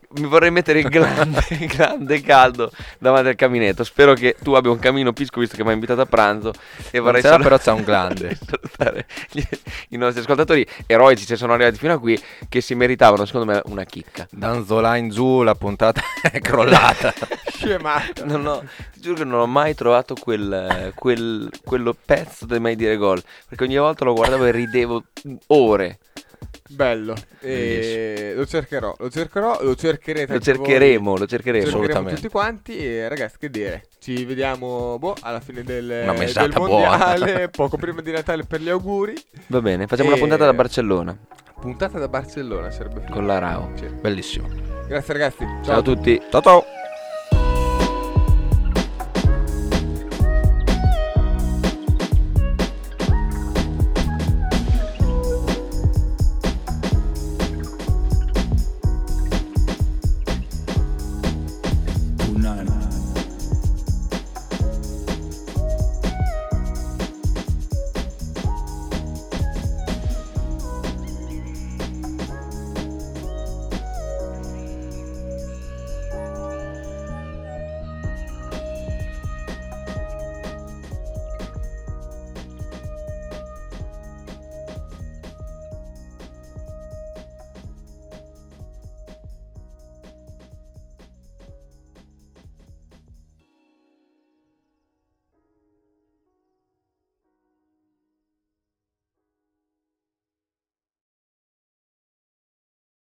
mi vorrei mettere il grande, grande caldo davanti al caminetto. Spero che tu abbia un camino pisco visto che mi hai invitato a pranzo. E vorrei solo- però c'ha un grande. salutare gli- i nostri ascoltatori eroici che sono arrivati fino a qui che si meritavano secondo me una chicca. Danzola in giù, la puntata è crollata. Scemato. Non ho, ti giuro che non ho mai trovato quel, quel- quello pezzo del mai dire gol. Perché ogni volta lo guardavo e ridevo ore. Bello. E lo cercherò, lo cercherò, lo cercherete. Lo anche voi. cercheremo, lo Lo cercheremo. cercheremo assolutamente. tutti quanti e ragazzi che dire ci vediamo boh, alla fine del, Una del mondiale poco prima di Natale per gli auguri Va bene, facciamo una E- puntata da Barcellona puntata da Barcellona sarebbe figo. con la Rao. Sì. Bellissimo. grazie ragazzi Ciao a tutti. Ciao ciao.